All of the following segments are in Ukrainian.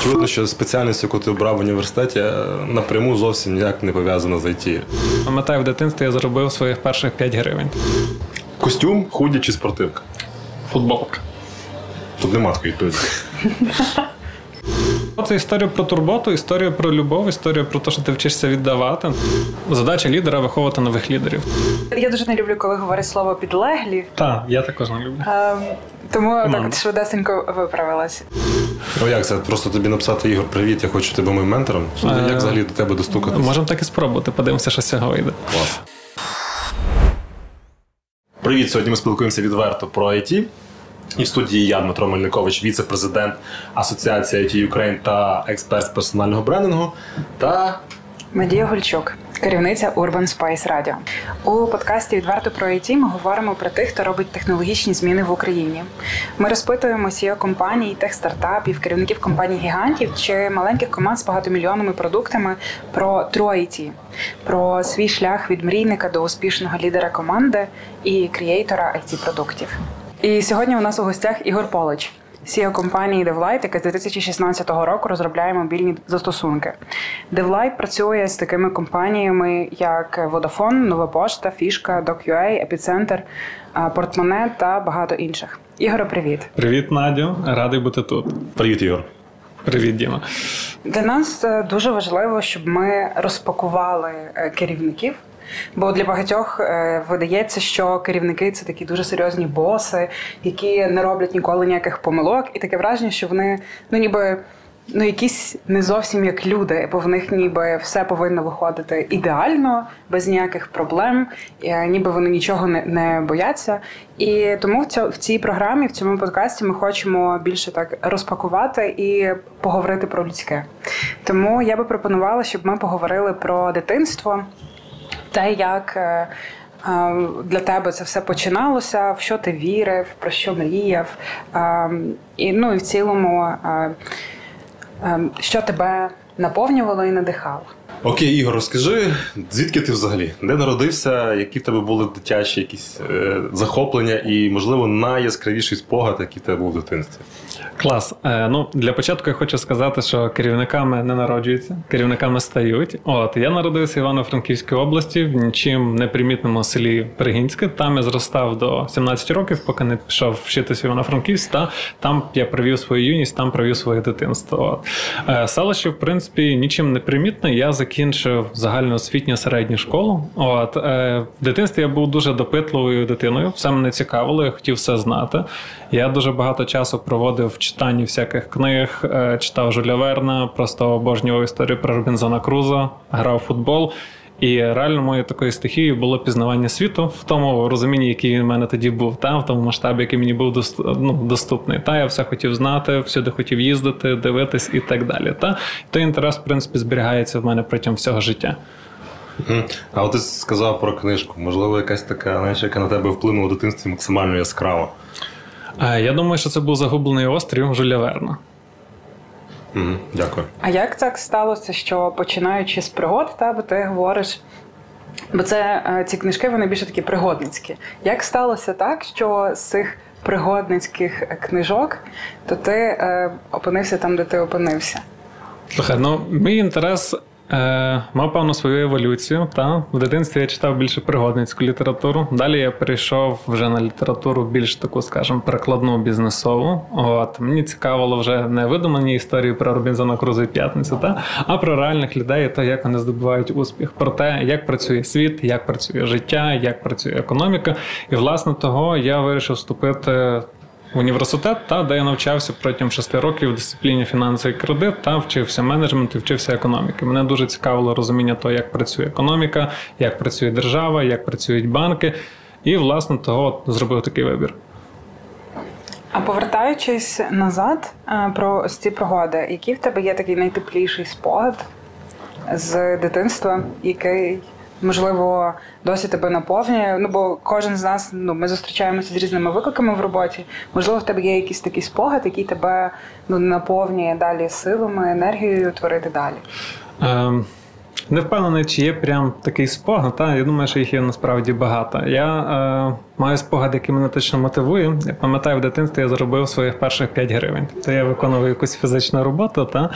Очевидно, що спеціальність, яку ти обрав в університеті, е, напряму зовсім ніяк не пов'язана з IT. Пам'ятаю, в дитинстві я заробив своїх перших 5 гривень. Костюм, худі чи спортивка? Футболка. Тут нема такої відповіді. Це історія про турботу, історія про любов, історія про те, що ти вчишся віддавати. Задача лідера виховувати нових лідерів. Я дуже не люблю, коли говорять слово підлеглі. Так, я також не люблю. Ем, тому так Команда. от швидесенько виправилась. Ну як це? Просто тобі написати Ігор, привіт, я хочу тебе моїм ментором. Е, Як взагалі до тебе достукатися? Можемо так і спробувати, подивимося, що з цього вийде. Клас. Привіт! Сьогодні ми спілкуємося відверто про IT. І в студії я, Дмитро Мельникович, віце-президент Асоціації IT Ukraine та експерт з персонального брендингу. Та Медія Гульчук, керівниця Urban Spice Radio. У подкасті Відверто про IT ми говоримо про тих, хто робить технологічні зміни в Україні. Ми розпитуємо CEO компаній, техстартапів, керівників компаній гігантів чи маленьких команд з багатомільйонними продуктами про True IT, про свій шлях від мрійника до успішного лідера команди і креатора it продуктів. І сьогодні у нас у гостях Ігор Полич. CEO компанії DevLight, яка з 2016 року розробляє мобільні застосунки. DevLight працює з такими компаніями, як Vodafone, Нова Пошта, Фішка, DocUA, Епіцентр, Портмоне та багато інших. Ігоре, привіт! Привіт, Надю. Радий бути тут. привіт, Ігор. Привіт, Діма. Для нас е, дуже важливо, щоб ми розпакували е, керівників. Бо для багатьох е, видається, що керівники це такі дуже серйозні боси, які не роблять ніколи ніяких помилок, і таке враження, що вони ну ніби ну якісь не зовсім як люди, бо в них ніби все повинно виходити ідеально, без ніяких проблем, е, ніби вони нічого не, не бояться. І тому в, цьо, в цій програмі, в цьому подкасті, ми хочемо більше так розпакувати і поговорити про людське. Тому я би пропонувала, щоб ми поговорили про дитинство, те, як. е, е, Для тебе це все починалося, в що ти вірив, про що мріяв, е, і ну і в цілому, що тебе наповнювало і надихало. Окей, Ігор, розкажи, звідки ти взагалі? Де народився? Які в тебе були дитячі якісь е, захоплення і, можливо, найяскравіший спогад, який в тебе був в дитинстві? Клас. Е, ну, для початку я хочу сказати, що керівниками не народжуються, керівниками стають. От я народився в Івано-Франківській області в нічим непримітному селі Пригінське. Там я зростав до 17 років, поки не пішов вчитися в Івано-Франківськ. Та там я провів свою юність, там провів своє дитинство. От. Е, селище, в принципі, нічим не примітне. Я закінчив загальноосвітню середню школу. От е, в дитинстві я був дуже допитливою дитиною. Все мене цікавило, я хотів все знати. Я дуже багато часу проводив в читанні всяких книг, е, читав Жуля Верна, просто обожнював історію про Робінзона Круза, грав в футбол. І реально моєю такою стихією було пізнавання світу в тому розумінні, який він в мене тоді був, та в тому масштабі, який мені був ну, доступний. Та я все хотів знати, всюди хотів їздити, дивитись і так далі. Та той інтерес, в принципі, зберігається в мене протягом всього життя. А от ти сказав про книжку. Можливо, якась така, знаєш, яка на тебе вплинула в дитинстві максимально яскраво. Е, Я думаю, що це був загублений острів Жуля Верна. Мгм. Дякую. А як так сталося, що починаючи з пригод, та бо ти говориш. Бо це е, ці книжки вони більше такі пригодницькі. Як сталося так, що з цих пригодницьких книжок, то ти е, опинився там, де ти опинився? Слухай, ну мій інтерес е, мав певну свою еволюцію. Та? В дитинстві я читав більше пригодницьку літературу. Далі я перейшов вже на літературу більш таку, скажімо, перекладну бізнесову. От мені цікавило вже не видумані історії про Робінзона Круза і п'ятницю, та? а про реальних людей, то як вони здобувають успіх, про те, як працює світ, як працює життя, як працює економіка. І власне того я вирішив вступити університет, та де я навчався протягом шести років в дисципліні фінанси і кредит, та вчився менеджменту, вчився економіки. Мене дуже цікавило розуміння того, як працює економіка, як працює держава, як працюють банки. І, власне, того зробив такий вибір. А повертаючись назад е, про ці пригоди, який в тебе є такий найтепліший спогад з дитинства, який можливо досі тебе наповнює? Ну бо кожен з нас ну ми зустрічаємося з різними викликами в роботі. Можливо, в тебе є якийсь такий спогад, який тебе ну наповнює далі силами, енергією творити далі. Um. не впевнений, чи є прям такий спогад. Та? Я думаю, що їх є насправді багато. Я е, маю спогад, який мене точно мотивує. Я пам'ятаю, в дитинстві я заробив своїх перших 5 гривень. Тобто я виконував якусь фізичну роботу, та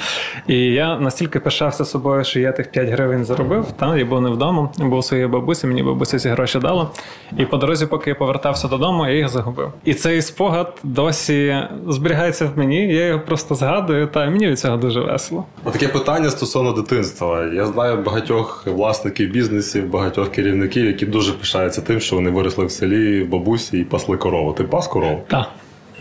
і я настільки пишався собою, що я тих 5 гривень заробив. Та я був не вдома, був у своєї бабусі, мені бабуся ці гроші дала. І по дорозі, поки я повертався додому, я їх загубив. І цей спогад досі зберігається в мені. Я його просто згадую, та мені від цього дуже весело. Таке питання стосовно дитинства. Я знаю багатьох власників бізнесів, багатьох керівників, які дуже пишаються тим, що вони виросли в селі бабусі і пасли корову. Ти пас корову? Так.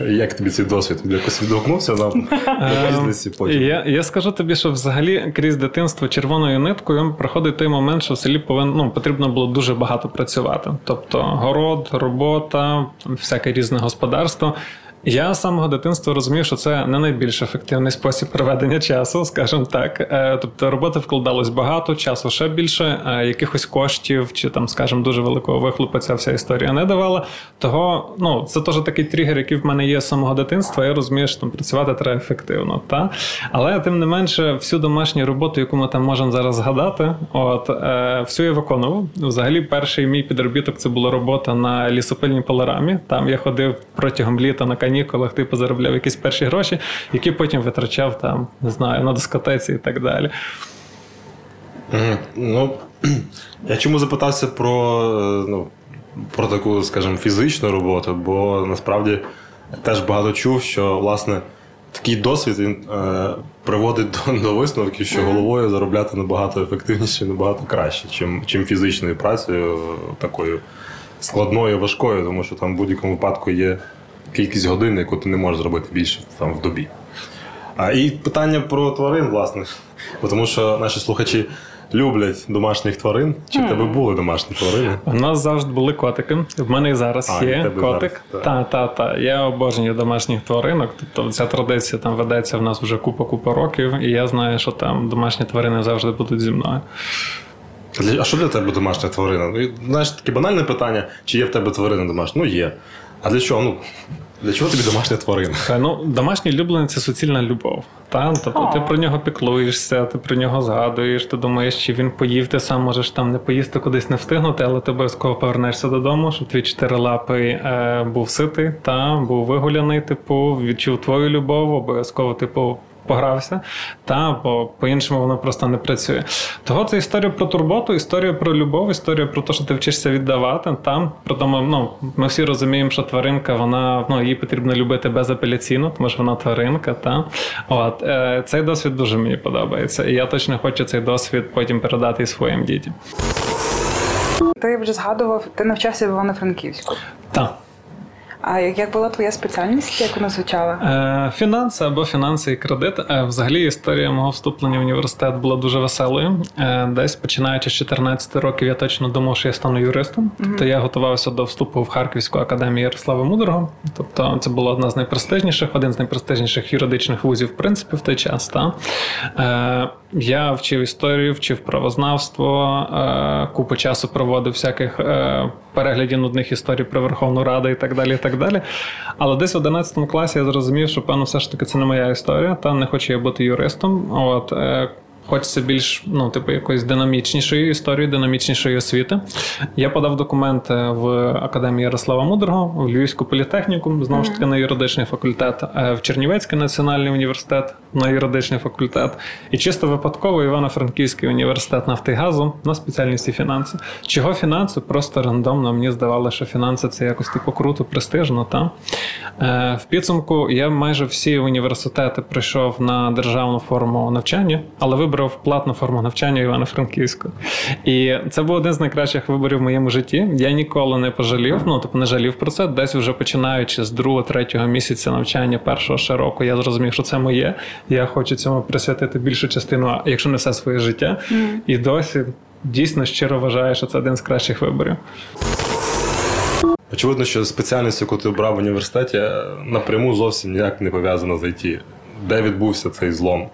Як тобі цей досвід? Якось відгукнувся на, на бізнесі потім? Я я скажу тобі, що взагалі крізь дитинство червоною ниткою проходить той момент, що в селі повинно ну, потрібно було дуже багато працювати. Тобто город, робота, всяке різне господарство. Я з самого дитинства розумів, що це не найбільш ефективний спосіб проведення часу, скажімо так. Е, тобто роботи вкладалось багато, часу ще більше, якихось коштів чи там, скажімо, дуже великого вихлопу ця вся історія не давала. Того ну це теж такий тригер, який в мене є з самого дитинства. Я розумію, що там працювати треба ефективно. Та? Але тим не менше, всю домашню роботу, яку ми там можемо зараз згадати, от е, всю я виконував. Взагалі, перший мій підробіток це була робота на лісопильній пилорамі. Там я ходив протягом літа на канікулах, типу заробляв якісь перші гроші, які потім витрачав там, не знаю, на дискотеці і так далі. Ну, я чому запитався про ну, про таку, скажімо, фізичну роботу, бо насправді теж багато чув, що власне такий досвід він е, приводить до, до висновків, що головою заробляти набагато ефективніше, набагато краще, чим, чим фізичною працею такою складною, важкою, тому що там в будь-якому випадку є кількість годин, яку ти не можеш зробити більше там в добі. А, І питання про тварин, власне. Тому що наші слухачі люблять домашніх тварин. Чи в тебе були домашні тварини? У нас завжди були котики. В мене і зараз а, є і котик. Та, та, та. Я обожнюю домашніх тваринок. Тобто ця традиція там ведеться в нас вже купа-купа років, і я знаю, що там домашні тварини завжди будуть зі мною. А що для тебе домашня тварина? Ну, знаєш, таке банальне питання: чи є в тебе тварина домашня? Ну, є. А для чого? Ну, для чого тобі домашня тварина? Ну, домашній улюблений – це суцільна любов. Та? Тобто ти про нього піклуєшся, ти про нього згадуєш, ти думаєш, чи він поїв, ти сам можеш там не поїсти, кудись не встигнути, але ти обов'язково повернешся додому, щоб твій чотирилапий е, був ситий, та, був вигуляний, типу, відчув твою любов, обов'язково, типу, погрався, та бо по-іншому воно просто не працює. Того це історія про турботу, історія про любов, історія про те, що ти вчишся віддавати. Там про тому, ну ми всі розуміємо, що тваринка, вона ну її потрібно любити безапеляційно, тому що вона тваринка. Та от е, цей досвід дуже мені подобається, і я точно хочу цей досвід потім передати і своїм дітям. Ти вже згадував, ти навчався в Івано-Франківську. Так. А як була твоя спеціальність? Як вона звучала? Е, Фінанси або фінанси і кредит. Е, взагалі історія мого вступлення в університет була дуже веселою. Е, десь починаючи з 14 років, я точно думав, що я стану юристом. Mm-hmm. Тобто я готувався до вступу в Харківську академію Ярослава Мудрого. Тобто, це була одна з найпрестижніших, один з найпрестижніших юридичних вузів, в принципі, в той час. Та? Я вчив історію, вчив правознавство, е, купу часу проводив всяких е, переглядів нудних історій про Верховну Раду і так далі. і так далі. Але десь в 11 класі я зрозумів, що певно, все ж таки це не моя історія, та не хочу я бути юристом. От е, Хочеться більш ну, типу, якоїсь динамічнішої історії, динамічнішої освіти. Я подав документи в Академію Ярослава Мудрого, в Львівську політехніку, знову ж таки на юридичний факультет, е, в Чернівецький національний університет на юридичний факультет, і чисто випадково Івано-Франківський університет нафти і газу на спеціальності фінанси. Чого фінанси? Просто рандомно мені здавалося, що фінанси це якось типу круто, престижно. Та? Е, в підсумку я майже всі університети прийшов на державну форму навчання, але вибрав вибрав платну форму навчання Івано-Франківську. І це був один з найкращих виборів в моєму житті. Я ніколи не пожалів, ну тобто не жалів про це. Десь вже починаючи з другого, третього місяця навчання першого ще року, я зрозумів, що це моє. Я хочу цьому присвятити більшу частину, якщо не все своє життя. Mm. І досі дійсно щиро вважаю, що це один з кращих виборів. Очевидно, що спеціальність, яку ти обрав в університеті, напряму зовсім ніяк не пов'язана з ІТ. Де відбувся цей злом?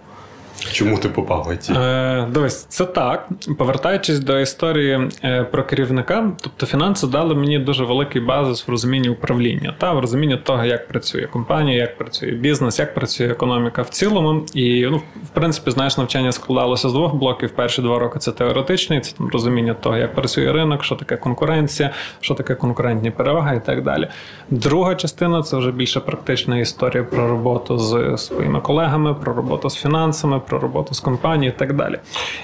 Чому ти попав в? Е, Дивись, це так. Повертаючись до історії е, про керівника, тобто фінанси дали мені дуже великий базис в розумінні управління та в розумінні того, як працює компанія, як працює бізнес, як працює економіка в цілому. І ну, в принципі, знаєш, навчання складалося з двох блоків. Перші два роки це теоретичний, це там розуміння того, як працює ринок, що таке конкуренція, що таке конкурентні переваги і так далі. Друга частина це вже більше практична історія про роботу з своїми колегами, про роботу з фінансами про роботу з компанією і так далі.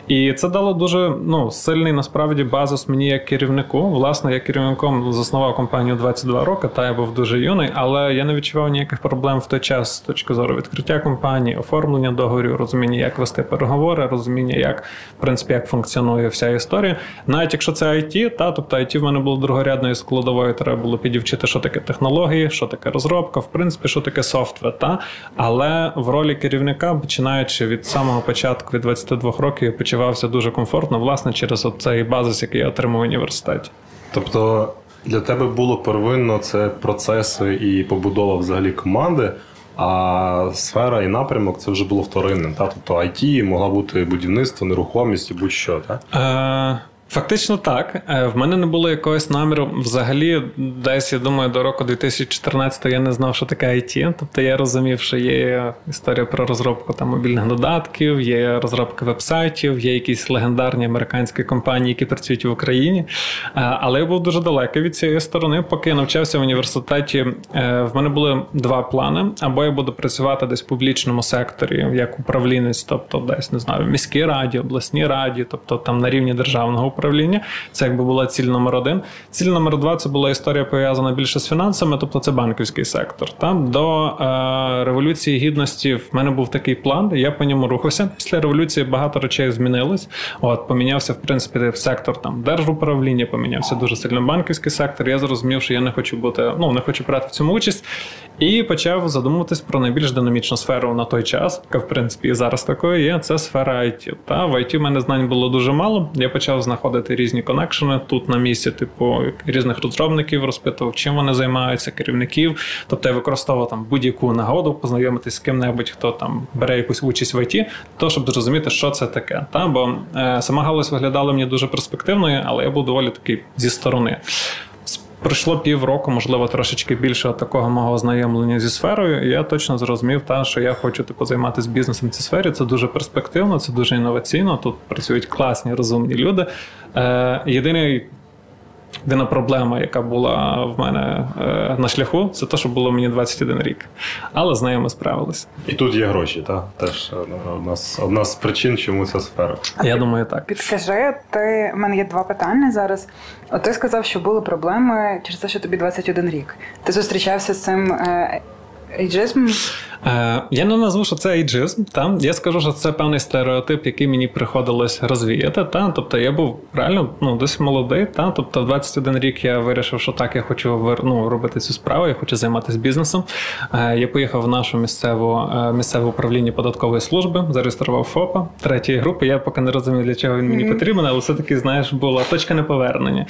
І це дало дуже ну, сильний насправді базис мені як керівнику. Власне, я керівником заснував компанію 22 роки, та я був дуже юний, але я не відчував ніяких проблем в той час з точки зору відкриття компанії, оформлення договорів, розуміння, як вести переговори, розуміння, як в принципі як функціонує вся історія. Навіть якщо це IT, та тобто IT в мене було другорядною складовою, треба було підівчити, що таке технології, що таке розробка, в принципі, що таке софтвер. Та але в ролі керівника, починаючи від самого початку від 22 років я почувався дуже комфортно, власне, через цей базис, який я отримав в університеті. Тобто для тебе було первинно це процеси і побудова взагалі команди, а сфера і напрямок це вже було вторинним. Та? Тобто IT могла бути будівництво, нерухомість і будь-що. так? Е, Фактично так. Е, в мене не було якогось наміру. Взагалі, десь я думаю, до року 2014 я не знав, що таке IT. Тобто я розумів, що є історія про розробку там мобільних додатків, є розробка вебсайтів, є якісь легендарні американські компанії, які працюють в Україні. Е, але я був дуже далекий від цієї сторони. Поки я навчався в університеті, е, в мене були два плани: або я буду працювати десь в публічному секторі, як управлінець, тобто десь не знаю, в міській раді, обласній раді, тобто там на рівні державного управління. Це якби була ціль номер один. Ціль номер два це була історія пов'язана більше з фінансами, тобто це банківський сектор. Там до е, революції гідності в мене був такий план, я по ньому рухався. Після революції багато речей змінилось. От помінявся в принципі сектор там держуправління, помінявся дуже сильно банківський сектор. Я зрозумів, що я не хочу бути, ну не хочу брати в цьому участь. І почав задумуватись про найбільш динамічну сферу на той час, яка в принципі і зараз такою є. Це сфера IT. Та в IT в мене знань було дуже мало. Я почав знаходити різні конекшени тут на місці, типу різних розробників, розпитував, чим вони займаються, керівників. Тобто я використовував там будь-яку нагоду, познайомитись з ким-небудь, хто там бере якусь участь в ІТ, то щоб зрозуміти, що це таке. Та бо е, сама галузь виглядала мені дуже перспективною, але я був доволі такий зі сторони. Пройшло півроку, можливо, трошечки більше такого мого ознайомлення зі сферою. і Я точно зрозумів, та що я хочу типу займатися бізнесом в цій сфері. Це дуже перспективно, це дуже інноваційно. Тут працюють класні, розумні люди. Е, Єдиний Єдина проблема, яка була в мене е, на шляху, це те, що було мені 21 рік. Але з нею ми справилися. І тут є гроші, так? Теж одна з, одна з причин, чому ця сфера. Я думаю, так. Підкажи, ти в мене є два питання зараз. От ти сказав, що були проблеми через те, що тобі 21 рік. Ти зустрічався з цим е, ейджизмом? Е, я не назву, що це ейджизм. Та? Я скажу, що це певний стереотип, який мені приходилось розвіяти. Та? Тобто я був реально ну, досить молодий. Та? Тобто, в 21 рік я вирішив, що так, я хочу ну, робити цю справу, я хочу займатися бізнесом. Е, я поїхав в нашу місцеву е, місцеве управління податкової служби, зареєстрував ФОПа третьої групи. Я поки не розумів, для чого він мені потрібен, але все-таки, знаєш, була точка неповернення.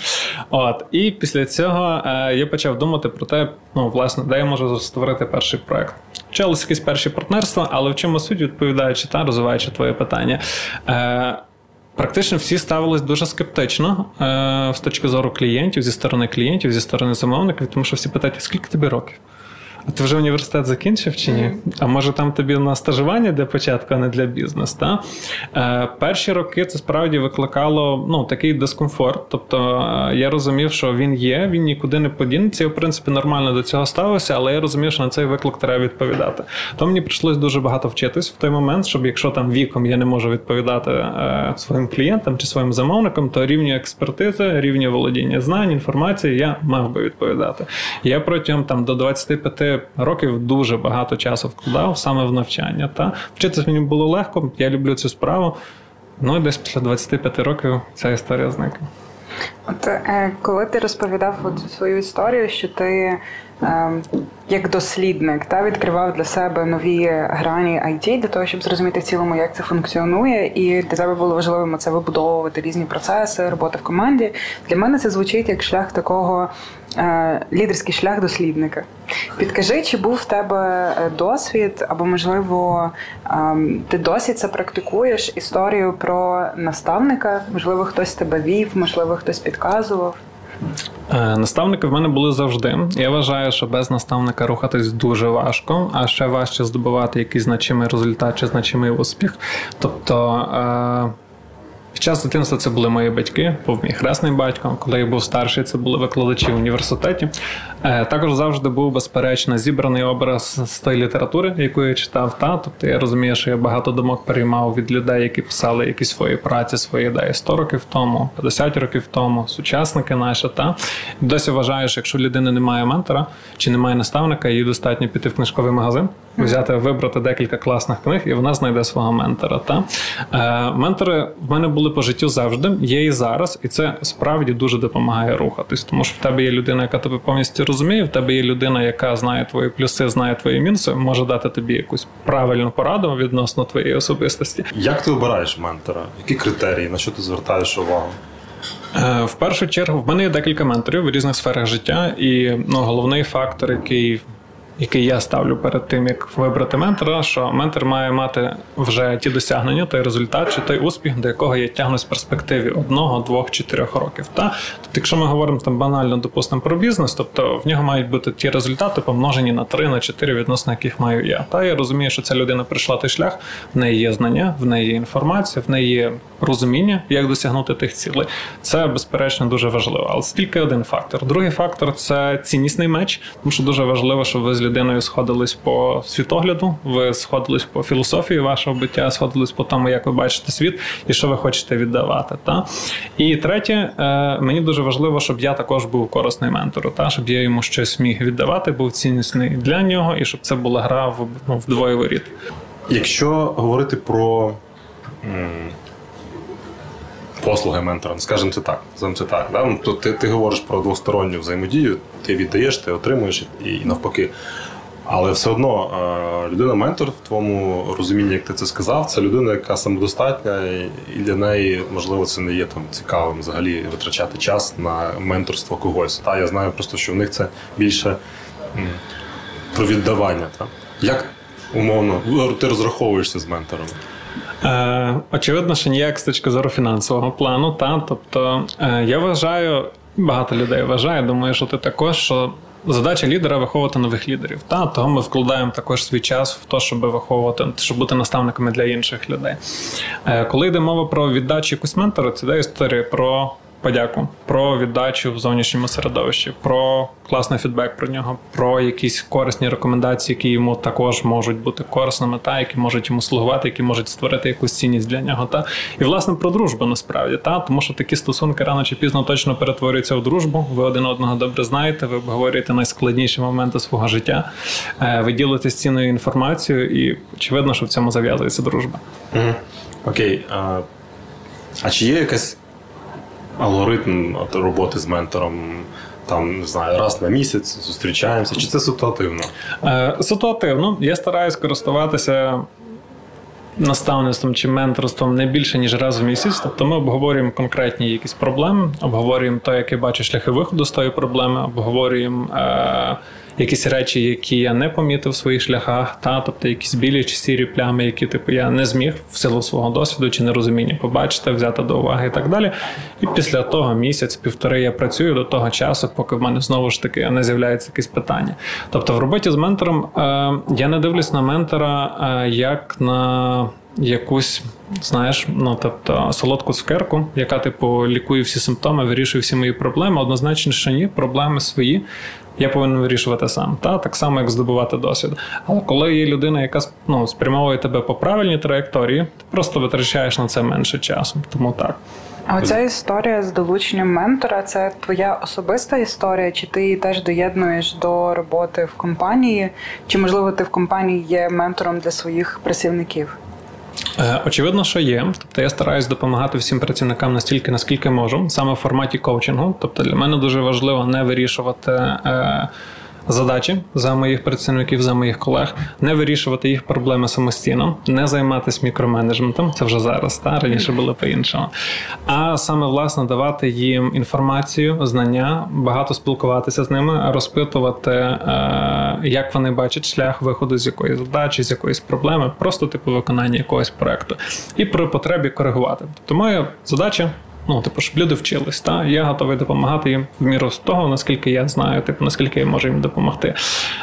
От. І після цього я почав думати про те, ну, власне, де я можу створити перший проект. Почалися якісь перші партнерства, але в чому суть, відповідаючи та розвиваючи твоє питання. Е, Практично всі ставились дуже скептично е, з точки зору клієнтів, зі сторони клієнтів, зі сторони замовників, тому що всі питають, скільки тобі років? А ти вже університет закінчив чи ні? Mm. А може там тобі на стажування для початку, а не для бізнесу? Та? Е, Перші роки це справді викликало ну, такий дискомфорт. Тобто е, я розумів, що він є, він нікуди не подінеться. Я, в принципі, нормально до цього ставився, але я розумів, що на цей виклик треба відповідати. То мені прийшлось дуже багато вчитись в той момент, щоб якщо там віком я не можу відповідати е, своїм клієнтам чи своїм замовникам, то рівні експертизи, рівні володіння знань, інформації я мав би відповідати. Я протягом там до 25 років дуже багато часу вкладав саме в навчання. Та Вчитися мені було легко, я люблю цю справу. Ну і десь після 25 років ця історія зникла. От е, коли ти розповідав от свою історію, що ти як дослідник та відкривав для себе нові грані IT для того, щоб зрозуміти в цілому, як це функціонує, і для тебе було важливо це вибудовувати різні процеси, робота в команді. Для мене це звучить як шлях такого е, лідерський шлях дослідника. Підкажи, чи був в тебе е, досвід, або можливо е, ти досі це практикуєш історію про наставника? Можливо, хтось тебе вів, можливо, хтось підказував. Е, наставники в мене були завжди. Я вважаю, що без наставника рухатись дуже важко, а ще важче здобувати якийсь значимий результат чи значимий успіх. Тобто. Під час дитинства це були мої батьки, був мій хресний батько. Коли я був старший, це були викладачі в університеті. Е, також завжди був безперечно зібраний образ з тої літератури, яку я читав. Та тобто я розумію, що я багато думок переймав від людей, які писали якісь свої праці, свої ідеї 100 років тому, 50 років тому, сучасники наші. Та досі вважаю, що якщо людини немає ментора чи немає наставника, їй достатньо піти в книжковий магазин, взяти, вибрати декілька класних книг, і вона знайде свого ментора. Та е, ментори в мене були по життю завжди, є і зараз, і це справді дуже допомагає рухатись, тому що в тебе є людина, яка тебе повністю розуміє, в тебе є людина, яка знає твої плюси, знає твої мінуси, може дати тобі якусь правильну пораду відносно твоєї особистості. Як ти обираєш ментора? Які критерії, на що ти звертаєш увагу? Е, в першу чергу в мене є декілька менторів в різних сферах життя, і ну, головний фактор, який який я ставлю перед тим, як вибрати ментора, що ментор має мати вже ті досягнення, той результат чи той успіх, до якого я тягнусь в перспективі одного, двох чи трьох років. Та тобто, якщо ми говоримо там банально, допустимо, про бізнес, тобто в нього мають бути ті результати, помножені на три, на чотири відносно яких маю я. Та я розумію, що ця людина прийшла той шлях, в неї є знання, в неї є інформація, в неї є розуміння, як досягнути тих цілей. Це безперечно дуже важливо. Але це тільки один фактор. Другий фактор це ціннісний меч, тому що дуже важливо, щоб ви з людиною сходились по світогляду, ви сходились по філософії вашого буття, сходились по тому, як ви бачите світ і що ви хочете віддавати. Та? І третє, е, мені дуже важливо, щоб я також був корисний ментору, та? щоб я йому щось міг віддавати, був ціннісний для нього, і щоб це була гра в, ну, вдвоє воріт. Якщо говорити про послуги ментора, скажімо це так. це так. Да? Ну, то ти ти говориш про двосторонню взаємодію, ти віддаєш, ти отримуєш і навпаки. Але все одно людина-ментор в твоєму розумінні, як ти це сказав, це людина, яка самодостатня, і для неї, можливо, це не є там цікавим взагалі витрачати час на менторство когось. Та я знаю просто, що в них це більше про віддавання. Та? Як умовно ти розраховуєшся з ментором? Е, Очевидно, що ніяк з точки зору фінансового плану. Та? Тобто е, я вважаю, багато людей вважає, думаю, що ти також. що Задача лідера виховувати нових лідерів. Та того ми вкладаємо також свій час в те, щоб виховувати, щоб бути наставниками для інших людей. Е, коли йде мова про віддачу якусь ментору, це де історія про подяку, про віддачу в зовнішньому середовищі, про класний фідбек про нього, про якісь корисні рекомендації, які йому також можуть бути корисними, та які можуть йому слугувати, які можуть створити якусь цінність для нього. Та і власне про дружбу насправді та тому, що такі стосунки рано чи пізно точно перетворюються в дружбу. Ви один одного добре знаєте, ви обговорюєте найскладніші моменти свого життя, е, ви ділитесь цінною інформацією, і очевидно, що в цьому зав'язується дружба. Окей. А, а чи є якась алгоритм роботи з ментором. Там не знаю, раз на місяць зустрічаємося, чи це ситуативно? Е, Ситуативно. Я стараюсь користуватися наставництвом чи менторством не більше ніж раз в місяць. Тобто ми обговорюємо конкретні якісь проблеми, обговорюємо те, як я бачу шляхи виходу з тої проблеми, обговорюємо. Е- якісь речі, які я не помітив в своїх шляхах, та тобто якісь білі чи сірі плями, які типу я не зміг в силу свого досвіду чи нерозуміння побачити, взяти до уваги і так далі. І після того місяць-півтори я працюю до того часу, поки в мене знову ж таки не з'являється якісь питання. Тобто, в роботі з ментором е, я не дивлюсь на ментора е, як на. Якусь, знаєш, ну тобто солодку цукерку, яка типу лікує всі симптоми, вирішує всі мої проблеми. Однозначно, що ні, проблеми свої я повинен вирішувати сам. Та так само, як здобувати досвід. Але коли є людина, яка ну, спрямовує тебе по правильній траєкторії, ти просто витрачаєш на це менше часу. Тому так. А оця історія з долученням ментора це твоя особиста історія, чи ти її теж доєднуєш до роботи в компанії, чи можливо ти в компанії є ментором для своїх працівників? Е, очевидно, що є. Тобто я стараюсь допомагати всім працівникам настільки, наскільки можу, саме в форматі коучингу. Тобто для мене дуже важливо не вирішувати. Задачі за моїх працівників, за моїх колег, не вирішувати їх проблеми самостійно, не займатися мікроменеджментом. Це вже зараз, та раніше було по-іншому. А саме власне давати їм інформацію, знання, багато спілкуватися з ними, розпитувати, е, як вони бачать шлях виходу з якоїсь задачі, з якоїсь проблеми, просто типу виконання якогось проекту, і при потребі коригувати. Тобто моя задача Ну, типу, щоб люди вчились. Та? Я готовий допомагати їм в міру з того, наскільки я знаю, типу, наскільки я можу їм допомогти.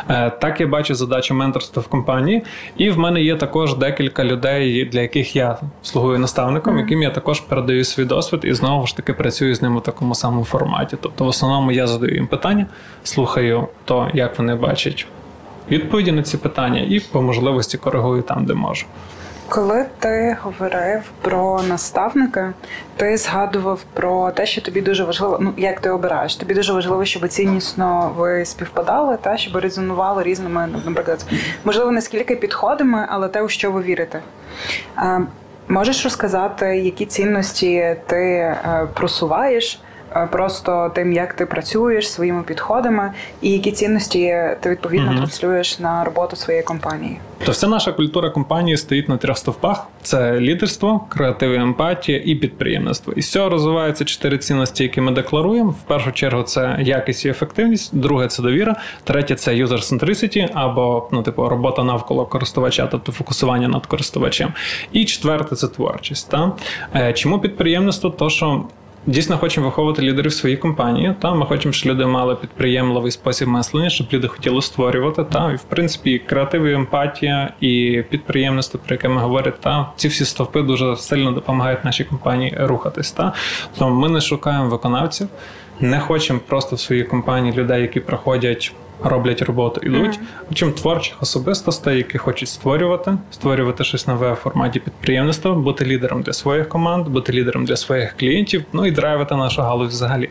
Е, Так я бачу задачу менторства в компанії, і в мене є також декілька людей, для яких я слугую наставником, яким я також передаю свій досвід і знову ж таки працюю з ними в такому самому форматі. Тобто, в основному я задаю їм питання, слухаю то, як вони бачать відповіді на ці питання, і по можливості коригую там, де можу. Коли ти говорив про наставника, ти згадував про те, що тобі дуже важливо, ну як ти обираєш, тобі дуже важливо, щоб ціннісно ви співпадали, та щоб резонували різними, ну, наприклад, можливо, не скільки підходами, але те, у що ви вірите. Можеш розказати, які цінності ти е, просуваєш? Просто тим, як ти працюєш своїми підходами, і які цінності ти відповідно mm транслюєш на роботу своєї компанії. То вся наша культура компанії стоїть на трьох стовпах: це лідерство, креатив, емпатія і підприємництво. І з цього розвиваються чотири цінності, які ми декларуємо. В першу чергу це якість і ефективність, друге це довіра, третє це centricity або ну, типу, робота навколо користувача, тобто фокусування над користувачем. І четверте це творчість. Та? Е, чому підприємництво? То що Дійсно, хочемо виховувати лідерів своїй компанії. Та ми хочемо, щоб люди мали підприємливий спосіб мислення, щоб люди хотіли створювати. Та і в принципі креатив, і емпатія і підприємництво, про яке ми говоримо, та ці всі стовпи дуже сильно допомагають нашій компанії рухатись. Та тому ми не шукаємо виконавців, не хочемо просто в своїй компанії людей, які проходять роблять роботу, ідуть. Mm-hmm. Чим творчих особистостей, які хочуть створювати, створювати щось нове в форматі підприємництва, бути лідером для своїх команд, бути лідером для своїх клієнтів, ну і драйвити нашу галузь взагалі.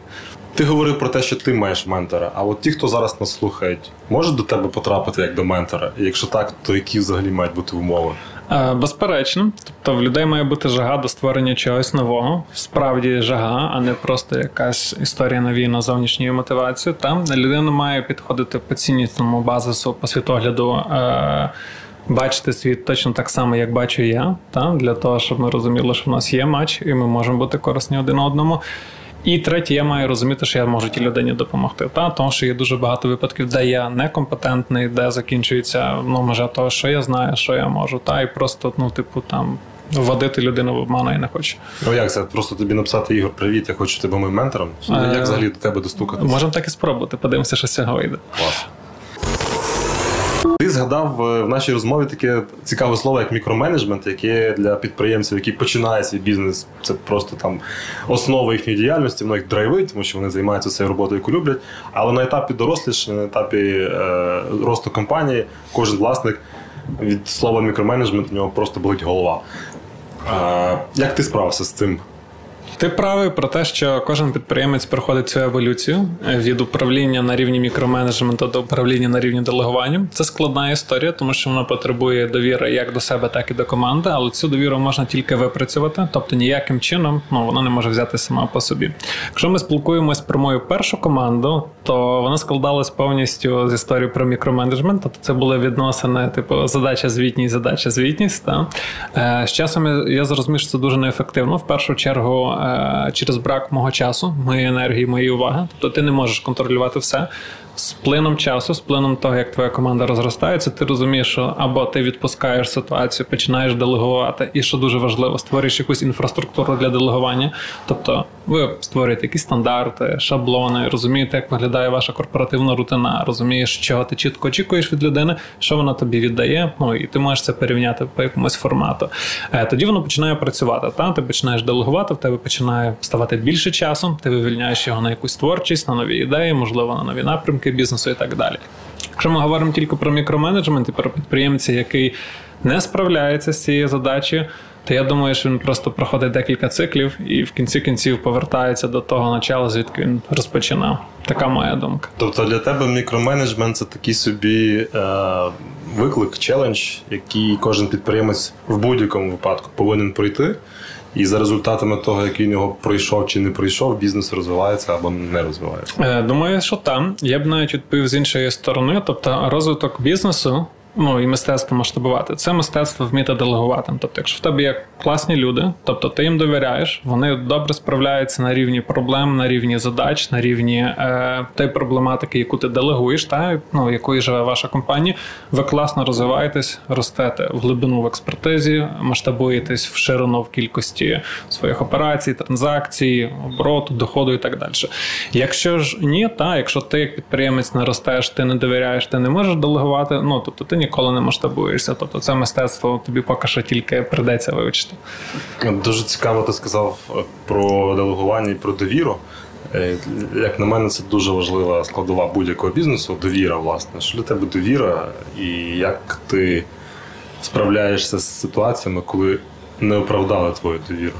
Ти говорив про те, що ти маєш ментора. А от ті, хто зараз нас слухають, можуть до тебе потрапити як до ментора? І якщо так, то які взагалі мають бути умови? Е, безперечно, тобто в людей має бути жага до створення чогось нового, справді жага, а не просто якась історія навіяна зовнішньою мотивацією. Там людина має підходити по ціннісному базису, по світогляду. Е- Бачити світ точно так само, як бачу я, та? для того, щоб ми розуміли, що в нас є матч, і ми можемо бути корисні один одному. І третє, я маю розуміти, що я можу тій людині допомогти. Та тому що є дуже багато випадків, де я некомпетентний, де закінчується ну, межа того, що я знаю, що я можу, та і просто, ну, типу, там. Вводити людину в обману я не хочу. Ну як це? Просто тобі написати Ігор, привіт, я хочу тебе моїм ментором. Як е, взагалі до тебе достукатися? Можемо так і спробувати, подивимося, що з цього вийде. Клас. Ти згадав е, в нашій розмові таке цікаве слово, як мікроменеджмент, яке для підприємців, які починають свій бізнес, це просто там основа їхньої діяльності, воно їх драйвить, тому що вони займаються цією роботою, яку люблять. Але на етапі дорослішання, на етапі е, росту компанії, кожен власник від слова мікроменеджмент у нього просто болить голова. Е, як ти справився з цим? Ти правий про те, що кожен підприємець проходить цю еволюцію е, від управління на рівні мікроменеджменту до управління на рівні делегування. Це складна історія, тому що вона потребує довіри як до себе, так і до команди. Але цю довіру можна тільки випрацювати, тобто ніяким чином ну, вона не може взяти сама по собі. Якщо ми спілкуємось про мою першу команду, то вона складалась повністю з історії про мікроменеджмент. Тобто це були відносини, типу задача звітність, задача звітність. Та. Е, з часом я зрозумів, що це дуже неефективно. В першу чергу. Е, через брак мого часу, моєї енергії, моєї уваги. Тобто ти не можеш контролювати все з плином часу, з плином того, як твоя команда розростається, ти розумієш, що або ти відпускаєш ситуацію, починаєш делегувати, і що дуже важливо, створюєш якусь інфраструктуру для делегування. Тобто ви створюєте якісь стандарти, шаблони, розумієте, як виглядає ваша корпоративна рутина, розумієш, чого ти чітко очікуєш від людини, що вона тобі віддає. Ну і ти можеш це порівняти по якомусь формату. Е, тоді воно починає працювати. Та ти починаєш делегувати, в тебе починає ставати більше часу, ти вивільняєш його на якусь творчість, на нові ідеї, можливо, на нові напрямки бізнесу і так далі. Якщо ми говоримо тільки про мікроменеджмент і про підприємця, який не справляється з цією задачею, то я думаю, що він просто проходить декілька циклів і в кінці кінців повертається до того начала, звідки він розпочинав. Така моя думка. Тобто для тебе мікроменеджмент це такий собі е, виклик, челендж, який кожен підприємець в будь-якому випадку повинен пройти. І за результатами того, який він нього пройшов чи не пройшов, бізнес розвивається або не розвивається. Е, думаю, що там я б навіть відповів з іншої сторони, тобто розвиток бізнесу ну і мистецтво масштабувати. Це мистецтво вміти делегувати. Тобто, якщо в тебе є класні люди, тобто ти їм довіряєш, вони добре справляються на рівні проблем, на рівні задач, на рівні е, тієї проблематики, яку ти делегуєш, та ну якою живе ваша компанія. Ви класно розвиваєтесь, ростете в глибину в експертизі, масштабуєтесь в ширину в кількості своїх операцій, транзакцій, обороту, доходу і так далі. Якщо ж ні, та якщо ти як підприємець не ростеш, ти не довіряєш, ти не можеш делегувати. Ну тобто ти ніколи не масштабуєшся. Тобто це мистецтво тобі поки що тільки придеться вивчити. Дуже цікаво, ти сказав про делегування і про довіру. Е, як на мене, це дуже важлива складова будь-якого бізнесу. Довіра, власне. Що для тебе довіра, і як ти справляєшся з ситуаціями, коли не оправдали твою довіру?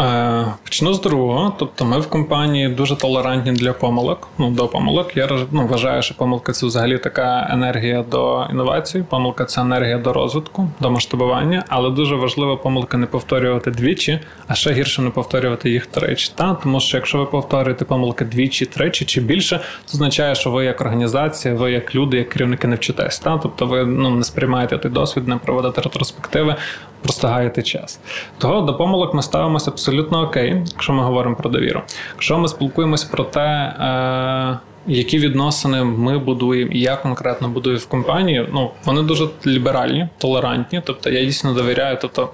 Е, почну з другого. Тобто ми в компанії дуже толерантні для помилок. Ну, до помилок. Я ну, вважаю, що помилка це взагалі така енергія до інновацій. Помилка це енергія до розвитку, до масштабування, але дуже важливо помилки не повторювати двічі, а ще гірше не повторювати їх тричі. Та? Тому що якщо ви повторюєте помилки двічі, тричі чи більше, це означає, що ви як організація, ви як люди, як керівники не вчитесь. Та? Тобто ви ну, не сприймаєте той досвід, не проводите ретроспективи, просто час. Того до помилок ми ставимося абсолютно окей, якщо ми говоримо про довіру. Якщо ми спілкуємося про те, е, які відносини ми будуємо і я конкретно будую в компанії, ну вони дуже ліберальні, толерантні. Тобто я дійсно довіряю. Тобто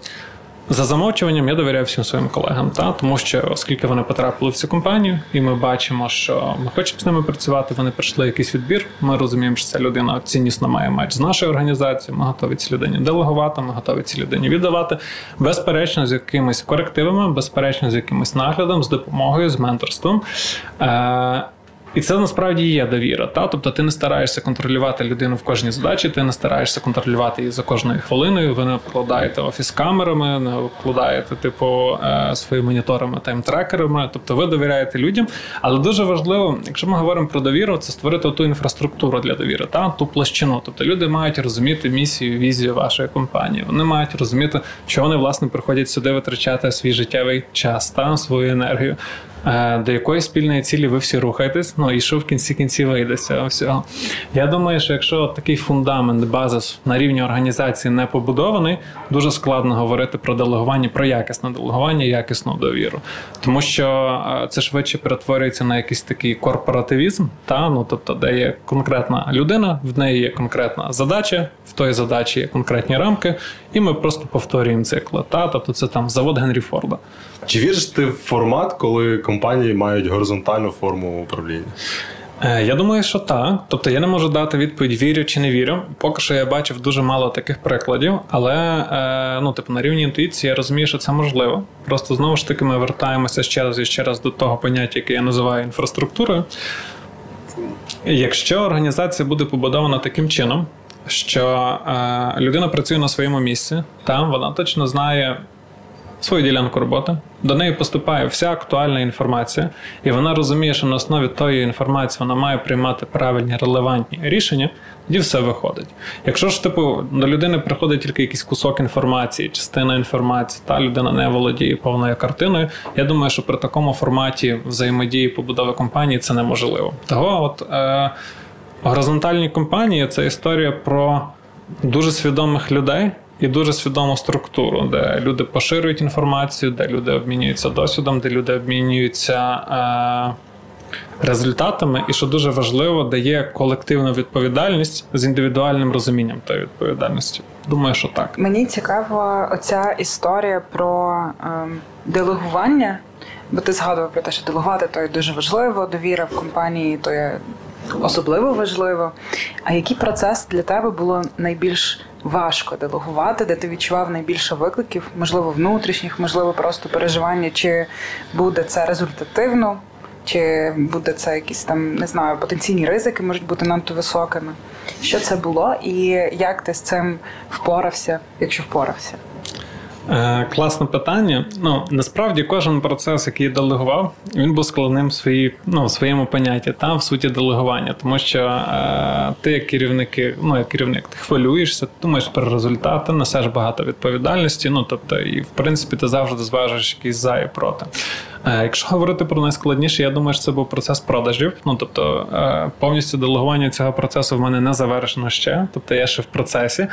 за замовчуванням я довіряю всім своїм колегам, та тому що оскільки вони потрапили в цю компанію, і ми бачимо, що ми хочемо з ними працювати. Вони пройшли якийсь відбір. Ми розуміємо, що ця людина ціннісно має матч з нашою організацією. Ми готові цій людині делегувати, ми готові цій людині віддавати. Безперечно, з якимись корективами, безперечно, з якимось наглядом, з допомогою, з менторством. Е, і це насправді є довіра. Та? Тобто ти не стараєшся контролювати людину в кожній задачі, ти не стараєшся контролювати її за кожною хвилиною. Ви не обкладаєте офіс камерами, не обкладаєте типу е, своїми моніторами, тайм-трекерами. Тобто ви довіряєте людям. Але дуже важливо, якщо ми говоримо про довіру, це створити ту інфраструктуру для довіри, та ту площину. Тобто люди мають розуміти місію, візію вашої компанії. Вони мають розуміти, що вони власне приходять сюди витрачати свій життєвий час та свою енергію. Е, до якої спільної цілі ви всі рухаєтесь, ну і що в кінці кінці вийде цього всього. Я думаю, що якщо такий фундамент, базис на рівні організації не побудований, дуже складно говорити про делегування, про якісне делегування, якісну довіру. Тому що е, це швидше перетворюється на якийсь такий корпоративізм, та ну тобто, де є конкретна людина, в неї є конкретна задача, в тої задачі є конкретні рамки, і ми просто повторюємо цикли. Та тобто, це там завод Генрі Форда. Чи віриш ти в формат, коли компанії мають горизонтальну форму управління? Е, я думаю, що так. Тобто я не можу дати відповідь вірю чи не вірю. Поки що я бачив дуже мало таких прикладів, але е, ну, типу, на рівні інтуїції я розумію, що це можливо. Просто знову ж таки ми вертаємося ще раз і ще раз до того поняття, яке я називаю інфраструктурою. Якщо організація буде побудована таким чином, що е, людина працює на своєму місці, там вона точно знає свою ділянку роботи. До неї поступає вся актуальна інформація, і вона розуміє, що на основі тої інформації вона має приймати правильні релевантні рішення, тоді все виходить. Якщо ж типу до людини приходить тільки якийсь кусок інформації, частина інформації, та людина не володіє повною картиною. Я думаю, що при такому форматі взаємодії побудови компанії це неможливо. Того, от е, горизонтальні компанії це історія про дуже свідомих людей і дуже свідому структуру, де люди поширюють інформацію, де люди обмінюються досвідом, де люди обмінюються. Е- Результатами, і що дуже важливо, дає колективну відповідальність з індивідуальним розумінням тої відповідальності. Думаю, що так. Мені цікава оця історія про е, делегування, бо ти згадував про те, що делегувати то є дуже важливо, довіра в компанії то є особливо важливо. А який процес для тебе було найбільш важко делегувати, де ти відчував найбільше викликів, можливо, внутрішніх, можливо, просто переживання, чи буде це результативно, чи буде це якісь там, не знаю, потенційні ризики можуть бути надто високими. Що це було, і як ти з цим впорався, якщо впорався? Е, Класне питання. Ну насправді кожен процес, який я делегував, він був складним в свої, ну, в своєму понятті та в суті делегування, тому що е, ти як керівники, ну як керівник, ти хвилюєшся, ти думаєш про результати, несеш багато відповідальності. Ну тобто, і в принципі, ти завжди зважиш якісь за і проти. Е, якщо говорити про найскладніше, я думаю, що це був процес продажів. Ну тобто е, повністю делегування цього процесу в мене не завершено ще, тобто я ще в процесі.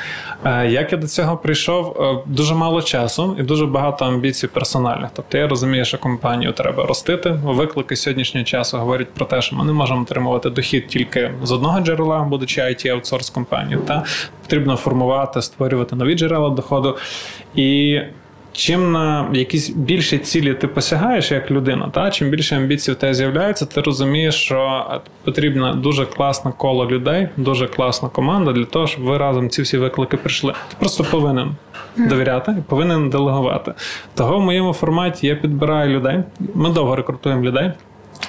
Е, як я до цього прийшов, дуже мало часу і дуже багато амбіцій персональних. Тобто я розумію, що компанію треба ростити. Виклики сьогоднішнього часу говорять про те, що ми не можемо отримувати дохід тільки з одного джерела, будучи it аутсорс компанією. Та потрібно формувати, створювати нові джерела доходу і чим на якісь більші цілі ти посягаєш як людина, та чим більше амбіцій в тебе з'являється, ти розумієш, що потрібна дуже класна коло людей, дуже класна команда для того, щоб ви разом ці всі виклики прийшли. Ти просто повинен довіряти і повинен делегувати. Того в моєму форматі я підбираю людей. Ми довго рекрутуємо людей.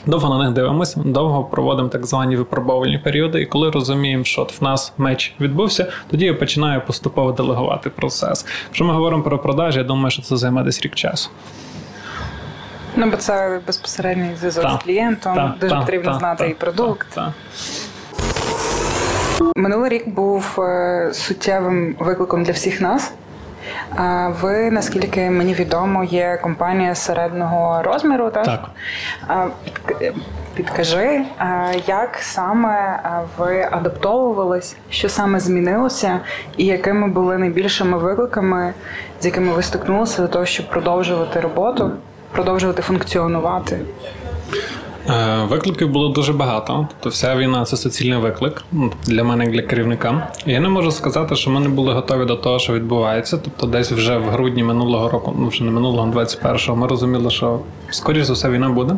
Довго на них дивимося, довго проводимо так звані випробовувальні періоди, і коли розуміємо, що от в нас меч відбувся, тоді я починаю поступово делегувати процес. Якщо ми говоримо про продажі, я думаю, що це займе десь рік часу. Ну, бо це безпосередній зв'язок з клієнтом, та, дуже та, потрібно та, знати і продукт. Минулий рік був е, суттєвим викликом для всіх нас. Ви, наскільки мені відомо, є компанія середнього розміру, так? Так. Підкажи, як саме ви адаптовувались, що саме змінилося, і якими були найбільшими викликами, з якими ви стикнулися для того, щоб продовжувати роботу, продовжувати функціонувати? Е, викликів було дуже багато. Тобто вся війна це суцільний виклик для мене, як для керівника. Я не можу сказати, що ми не були готові до того, що відбувається. Тобто, десь вже в грудні минулого року, ну вже не минулого, 21-го, ми розуміли, що скоріш за все війна буде.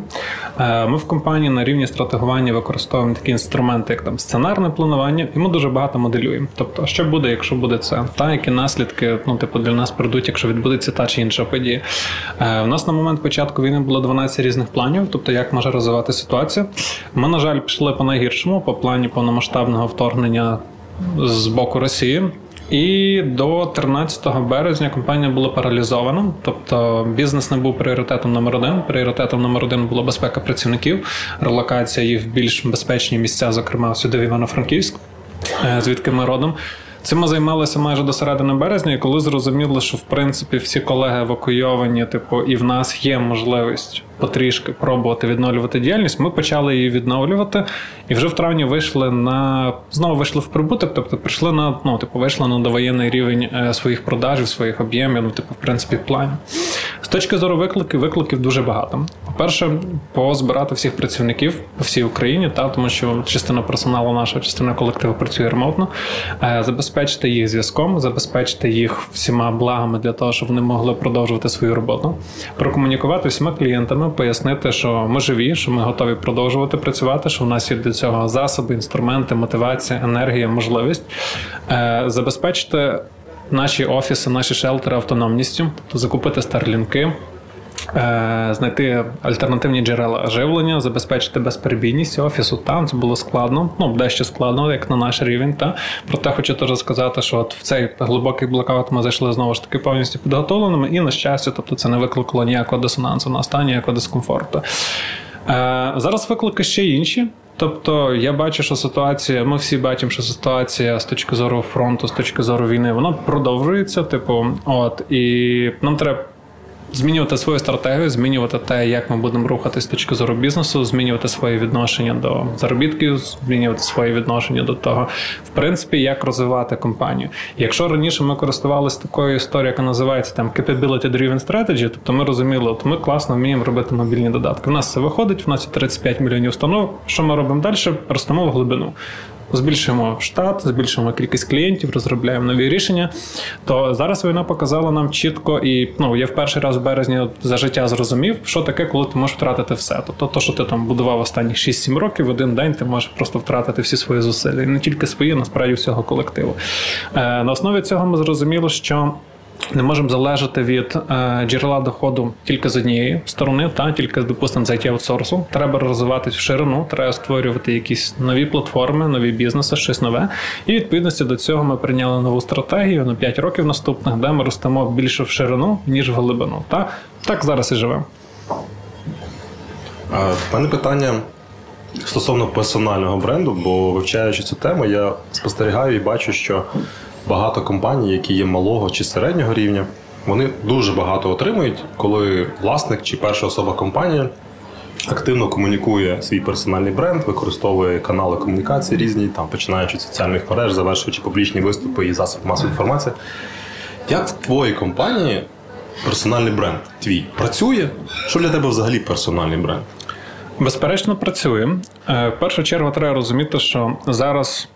Е, ми в компанії на рівні стратегування використовуємо такі інструменти, як там сценарне планування, і ми дуже багато моделюємо. Тобто, що буде, якщо буде це, та які наслідки ну, типу, для нас прийдуть, якщо відбудеться та чи інша подія. У е, нас на момент початку війни було 12 різних планів, тобто як може розвиватися розвивати ситуацію. Ми, на жаль, пішли по найгіршому по плані повномасштабного вторгнення з боку Росії. І до 13 березня компанія була паралізована, тобто бізнес не був пріоритетом номер один. Пріоритетом номер один була безпека працівників, релокація їх в більш безпечні місця, зокрема сюди в Івано-Франківськ, е, звідки ми родом. Цим ми займалися майже до середини березня, і коли зрозуміло, що в принципі всі колеги евакуйовані, типу, і в нас є можливість потрішки пробувати відновлювати діяльність, ми почали її відновлювати, і вже в травні вийшли на знову вийшли в прибуток, тобто прийшли на ну, типу, вийшли на довоєнний рівень е, своїх продажів, своїх об'ємів, ну, типу, в принципі, планів. З точки зору викликів, викликів дуже багато. По-перше, позбирати всіх працівників по всій Україні, та тому що частина персоналу нашого, частина колективу працює ремонтно, е, забезпечити їх зв'язком, забезпечити їх всіма благами для того, щоб вони могли продовжувати свою роботу, прокомунікувати всіма клієнтами пояснити, що ми живі, що ми готові продовжувати працювати, що в нас є для цього засоби, інструменти, мотивація, енергія, можливість е, забезпечити наші офіси, наші шелтери автономністю, тобто закупити старлінки. Е, знайти альтернативні джерела живлення, забезпечити безперебійність офісу. Там це було складно, ну дещо складно, як на наш рівень. Та проте хочу теж сказати, що от в цей глибокий блокаут ми зайшли знову ж таки повністю підготовленими, і на щастя, тобто це не викликало ніякого дисонансу на стані, ніякого дискомфорту. Е, Зараз виклики ще інші. Тобто я бачу, що ситуація, ми всі бачимо, що ситуація з точки зору фронту, з точки зору війни, вона продовжується. Типу, от і нам треба змінювати свою стратегію, змінювати те, як ми будемо рухатись з точки зору бізнесу, змінювати своє відношення до заробітків, змінювати своє відношення до того, в принципі, як розвивати компанію. Якщо раніше ми користувалися такою історією, яка називається там capability driven strategy, тобто ми розуміли, от ми класно вміємо робити мобільні додатки. У нас це виходить, у нас є 35 мільйонів установ. Що ми робимо далі? Ростемо в глибину збільшуємо штат, збільшуємо кількість клієнтів, розробляємо нові рішення. То зараз війна показала нам чітко, і ну я в перший раз в березні за життя зрозумів, що таке, коли ти можеш втратити все. Тобто, то, що ти там будував останні 6-7 років, в один день ти можеш просто втратити всі свої зусилля, і не тільки свої, насправді всього колективу. Е, На основі цього ми зрозуміли, що. Не можемо залежати від е, джерела доходу тільки з однієї сторони, та тільки допустимо з it аутсорсу. Треба розвиватись в ширину, треба створювати якісь нові платформи, нові бізнеси, щось нове. І відповідності до цього ми прийняли нову стратегію на 5 років наступних, де ми ростемо більше в ширину ніж в глибину. Та так зараз і живемо. Мене питання стосовно персонального бренду, бо вивчаючи цю тему, я спостерігаю і бачу, що багато компаній, які є малого чи середнього рівня, вони дуже багато отримують, коли власник чи перша особа компанії активно комунікує свій персональний бренд, використовує канали комунікації різні, там починаючи з соціальних мереж, завершуючи публічні виступи і засоби масової інформації. Як в твоїй компанії персональний бренд твій працює? Що для тебе взагалі персональний бренд? Безперечно, працює. Е, в першу чергу треба розуміти, що зараз,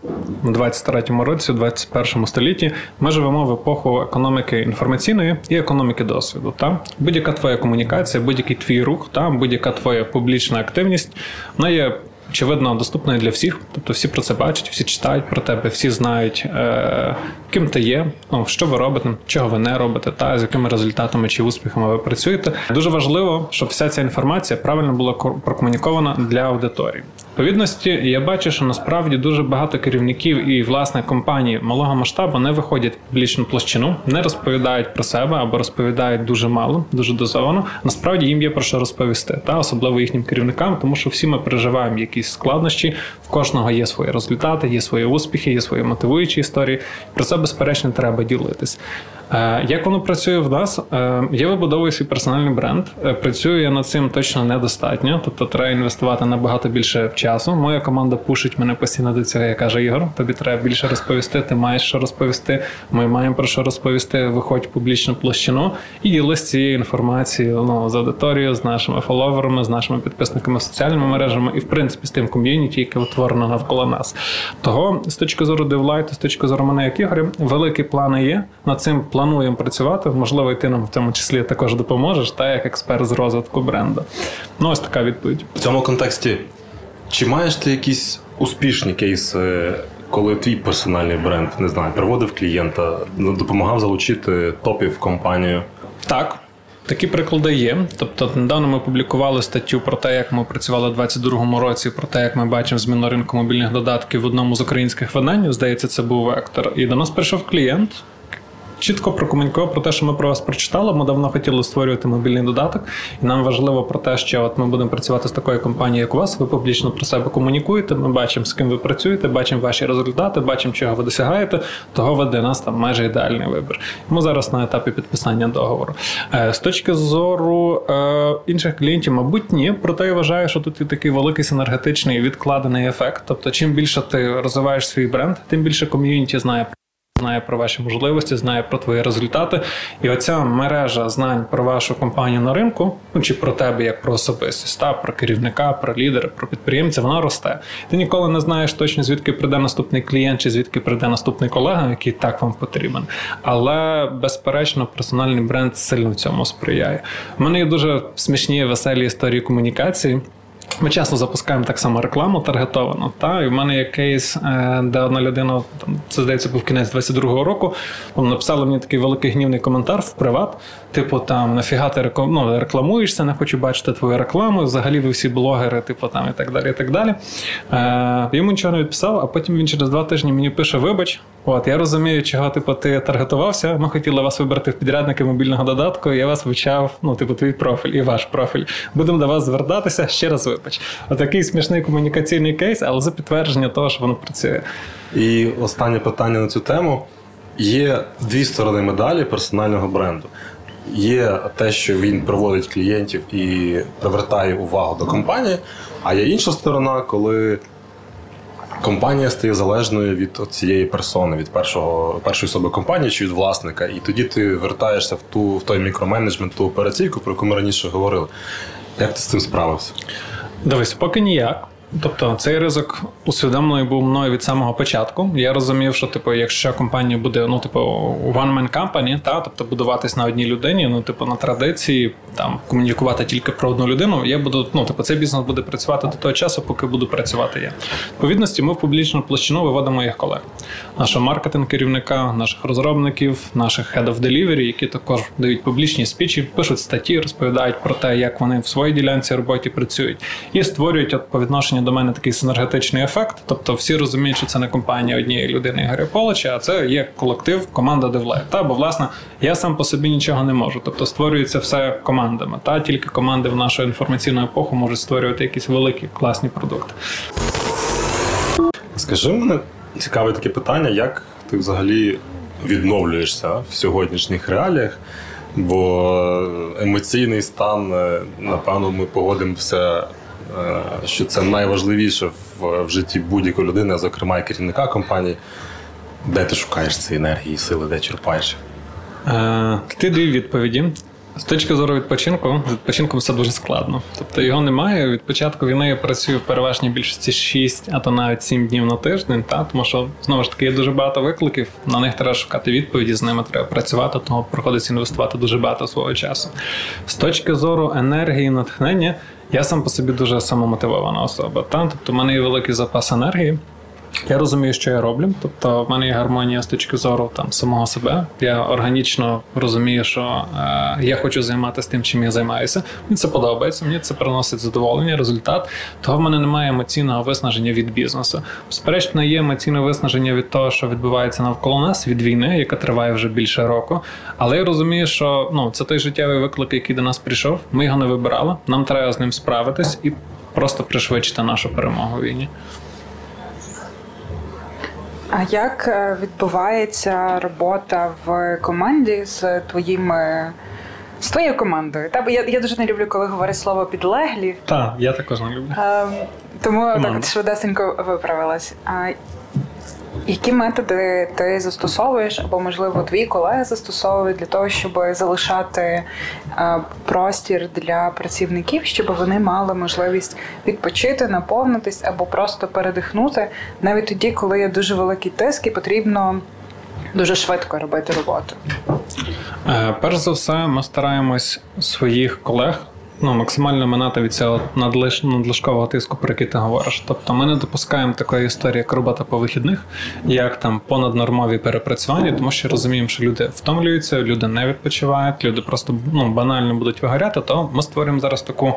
у 23-му році, у 21 столітті, ми живемо в епоху економіки інформаційної і економіки досвіду. Та? Будь-яка твоя комунікація, будь-який твій рух, та? будь-яка твоя публічна активність, вона є очевидно, доступною для всіх. Тобто всі про це бачать, всі читають про тебе, всі знають, е, ким ти є, ну, що ви робите, чого ви не робите, та з якими результатами чи успіхами ви працюєте. Дуже важливо, щоб вся ця інформація правильно була прокомунікована для аудиторії. Відповідності я бачу, що насправді дуже багато керівників і власне компаній малого масштабу не виходять в публічну площину, не розповідають про себе або розповідають дуже мало, дуже дозовано. Насправді їм є про що розповісти, та особливо їхнім керівникам, тому що всі ми переживаємо якісь складнощі. В кожного є свої результати, є свої успіхи, є свої мотивуючі історії. Про це безперечно треба ділитись. Е, як воно працює в нас? Е, я вибудовую свій персональний бренд. Е, працюю я над цим точно недостатньо, тобто треба інвестувати набагато більше часу. Моя команда пушить мене постійно до цього. Я каже, Ігор, тобі треба більше розповісти. Ти маєш що розповісти. Ми маємо про що розповісти. Виходь в публічну площину і ділись цією інформацією ну, з аудиторією, з нашими фоловерами, з нашими підписниками соціальними мережами і, в принципі, з тим ком'юніті, яке утворено навколо нас. Того з точки зору девлайту, з точки зору мене, як Ігоря, великі плани є. Над цим плануємо працювати. Можливо, і ти нам в цьому числі також допоможеш, та як експерт з розвитку бренду. Ну, ось така відповідь. В цьому контексті. Чи маєш ти якісь успішні кейси, коли твій персональний бренд не знаю, приводив клієнта, допомагав залучити топів в компанію? Так. Такі приклади є. Тобто, недавно ми публікували статтю про те, як ми працювали у 2022 році, про те, як ми бачимо зміну ринку мобільних додатків в одному з українських видань. Здається, це був вектор. І до нас прийшов клієнт, чітко прокомунікував про те, що ми про вас прочитали. Ми давно хотіли створювати мобільний додаток, і нам важливо про те, що от ми будемо працювати з такою компанією, як у вас. Ви публічно про себе комунікуєте. Ми бачимо, з ким ви працюєте, бачимо ваші результати, бачимо, чого ви досягаєте. Того ви для нас там майже ідеальний вибір. Ми зараз на етапі підписання договору. Е, з точки зору е, інших клієнтів, мабуть, ні. Проте я вважаю, що тут є такий великий синергетичний відкладений ефект. Тобто, чим більше ти розвиваєш свій бренд, тим більше ком'юніті знає знає про ваші можливості, знає про твої результати. І оця мережа знань про вашу компанію на ринку, ну чи про тебе як про особистість, та про керівника, про лідера, про підприємця, вона росте. Ти ніколи не знаєш точно, звідки прийде наступний клієнт, чи звідки прийде наступний колега, який так вам потрібен. Але безперечно, персональний бренд сильно в цьому сприяє. У мене є дуже смішні веселі історії комунікації. Ми часто запускаємо так само рекламу таргетовану. Та? І в мене є кейс, е, де одна людина, там, це здається, був кінець 22-го року, там, написала мені такий великий гнівний коментар в приват. Типу, там нафіга ти реклам... ну, рекламуєшся, не хочу бачити твою рекламу. Взагалі ви всі блогери, типу там і так далі. і так далі. Е, Йому нічого не відписав, а потім він через два тижні мені пише: Вибач, от я розумію, чого типу, ти таргетувався. Ми хотіли вас вибрати в підрядники мобільного додатку. і Я вас вивчав, ну, типу, твій профіль і ваш профіль. Будемо до вас звертатися ще раз вибач. Отакий смішний комунікаційний кейс, але за підтвердження того, що воно працює. І останнє питання на цю тему: є дві сторони медалі персонального бренду. Є те, що він приводить клієнтів і привертає увагу до компанії, а є інша сторона, коли компанія стає залежною від цієї персони, від першого першої особи компанії чи від власника. І тоді ти вертаєшся в ту в той мікроменеджмент, ту операційку, про яку ми раніше говорили. Як ти з цим справився? Дивись, поки ніяк. Тобто цей ризик усвідомлений був мною від самого початку. Я розумів, що типу, якщо компанія буде ну, типу, one-man company, та тобто будуватись на одній людині, ну типу на традиції, там комунікувати тільки про одну людину, я буду, ну типу, цей бізнес буде працювати до того часу, поки буду працювати я. Відповідності, ми в публічну площину виводимо їх колег, нашого маркетинг керівника, наших розробників, наших head of delivery, які також дають публічні спічі, пишуть статті, розповідають про те, як вони в своїй ділянці роботі працюють, і створюють от по відношенню до мене такий синергетичний ефект. Тобто всі розуміють, що це не компанія однієї людини Ігоря Полича, а це є колектив, команда DevLive. Та бо власне я сам по собі нічого не можу. Тобто створюється все командами. Та тільки команди в нашу інформаційну епоху можуть створювати якісь великі класні продукти. Скажи мене цікаве таке питання, як ти взагалі відновлюєшся в сьогоднішніх реаліях? Бо емоційний стан, е, напевно, ми погодимося, що це найважливіше в житті будь-якої людини, зокрема і керівника компанії. Де ти шукаєш цієї енергії, сили, де черпаєш? Е, Ти дві відповіді. З точки зору відпочинку, з відпочинком все дуже складно. Тобто його немає. Від початку війни я працюю в переважній більшості 6, а то навіть 7 днів на тиждень, та? тому що знову ж таки є дуже багато викликів, на них треба шукати відповіді, з ними треба працювати, тому приходиться інвестувати дуже багато свого часу. З точки зору енергії натхнення, я сам по собі дуже самомотивована особа. Та? Тобто в мене є великий запас енергії. Я розумію, що я роблю. Тобто, в мене є гармонія з точки зору там самого себе. Я органічно розумію, що е, я хочу займатися тим, чим я займаюся. Мені це подобається, мені це приносить задоволення, результат. Того в мене немає емоційного виснаження від бізнесу. Безперечно, є емоційне виснаження від того, що відбувається навколо нас, від війни, яка триває вже більше року. Але я розумію, що ну це той життєвий виклик, який до нас прийшов. Ми його не вибирали. Нам треба з ним справитись і просто пришвидшити нашу перемогу війні. А як е, відбувається робота в команді з твоїми з твоєю командою? Та бо я я дуже не люблю, коли говорять слово підлеглі. Так, я також не люблю. А, тому Команда. так от швидесенько виправилась. А які методи ти застосовуєш, або, можливо, твої колеги застосовують для того, щоб залишати е, простір для працівників, щоб вони мали можливість відпочити, наповнитись або просто передихнути, навіть тоді, коли є дуже великий тиск і потрібно дуже швидко робити роботу? Е, перш за все, ми стараємось своїх колег ну, максимально минати від цього надлиш... надлишкового тиску, про який ти говориш. Тобто ми не допускаємо такої історії, як робота по вихідних, як там понаднормові перепрацювання, тому що розуміємо, що люди втомлюються, люди не відпочивають, люди просто ну, банально будуть вигоряти, то ми створюємо зараз таку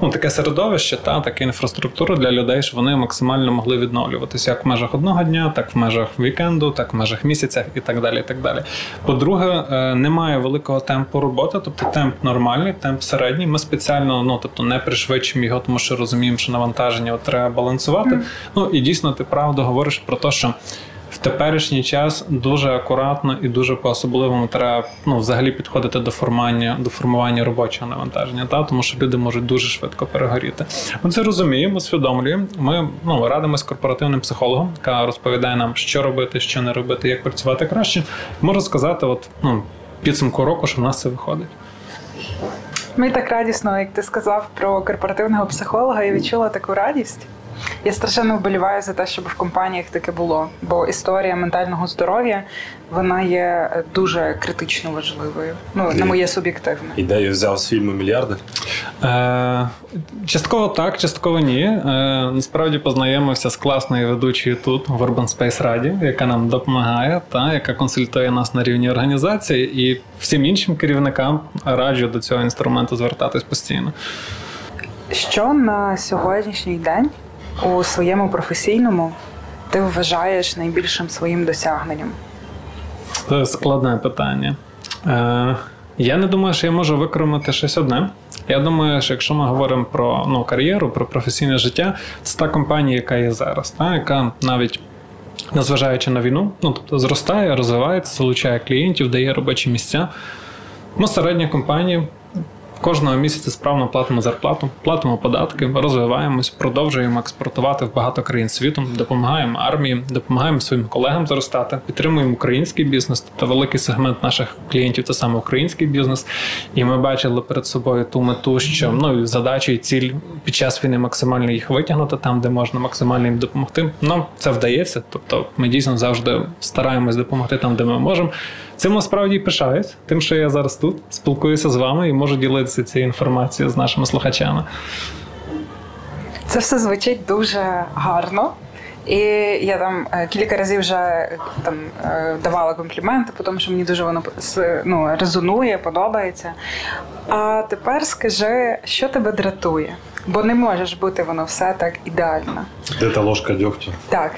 ну, таке середовище, та така інфраструктура для людей, щоб вони максимально могли відновлюватися як в межах одного дня, так в межах вікенду, так в межах місяця і так далі. І так далі. По-друге, е, немає великого темпу роботи, тобто темп нормальний, темп середній. Ми спеціально ну тобто не пришвидшимо його, тому що розуміємо, що навантаження от треба балансувати. Mm. Ну і дійсно ти правду говориш про те, що в теперішній час дуже акуратно і дуже по-особливому треба ну, взагалі підходити до формування до формування робочого навантаження, та тому що люди можуть дуже швидко перегоріти. Ми це розуміємо, усвідомлюємо. Ми ну, радимося корпоративним психологом, яка розповідає нам, що робити, що не робити, як працювати краще. Можу сказати, от ну підсумку року, що в нас це виходить. Мені так радісно, як ти сказав про корпоративного психолога, я відчула таку радість. Я страшенно вболіваю за те, щоб в компаніях таке було. Бо історія ментального здоров'я вона є дуже критично важливою. Ну на моє суб'єктивне. Ідею взяв з фільму мільярди. Е, Частково так, частково ні. Е, Насправді познайомився з класною ведучою тут в Urban Space Раді, яка нам допомагає, та яка консультує нас на рівні організації, і всім іншим керівникам раджу до цього інструменту звертатись постійно. Що на сьогоднішній день у своєму професійному ти вважаєш найбільшим своїм досягненням? Це складне питання. Е, Я не думаю, що я можу використати щось одне. Я думаю, що якщо ми говоримо про ну, кар'єру, про професійне життя, це та компанія, яка є зараз, та, яка навіть. Незважаючи на війну, ну тобто зростає, розвивається, залучає клієнтів, дає робочі місця. Ми середня компанія, кожного місяця справно платимо зарплату, платимо податки, розвиваємось, продовжуємо експортувати в багато країн світу, допомагаємо армії, допомагаємо своїм колегам зростати, підтримуємо український бізнес, тобто великий сегмент наших клієнтів це саме український бізнес. І ми бачили перед собою ту мету, що ну задача і ціль під час війни максимально їх витягнути там, де можна максимально їм допомогти. Нам це вдається. Тобто, ми дійсно завжди стараємось допомогти там, де ми можемо. Цим насправді пишаюсь, тим, що я зараз тут спілкуюся з вами і можу ділитися цією інформацією з нашими слухачами. Це все звучить дуже гарно. І я там е, кілька разів вже е, там е, давала компліменти, тому що мені дуже воно ну, резонує, подобається. А тепер скажи, що тебе дратує? Бо не можеш бути воно все так ідеально. Де та ложка дьогтю? Так.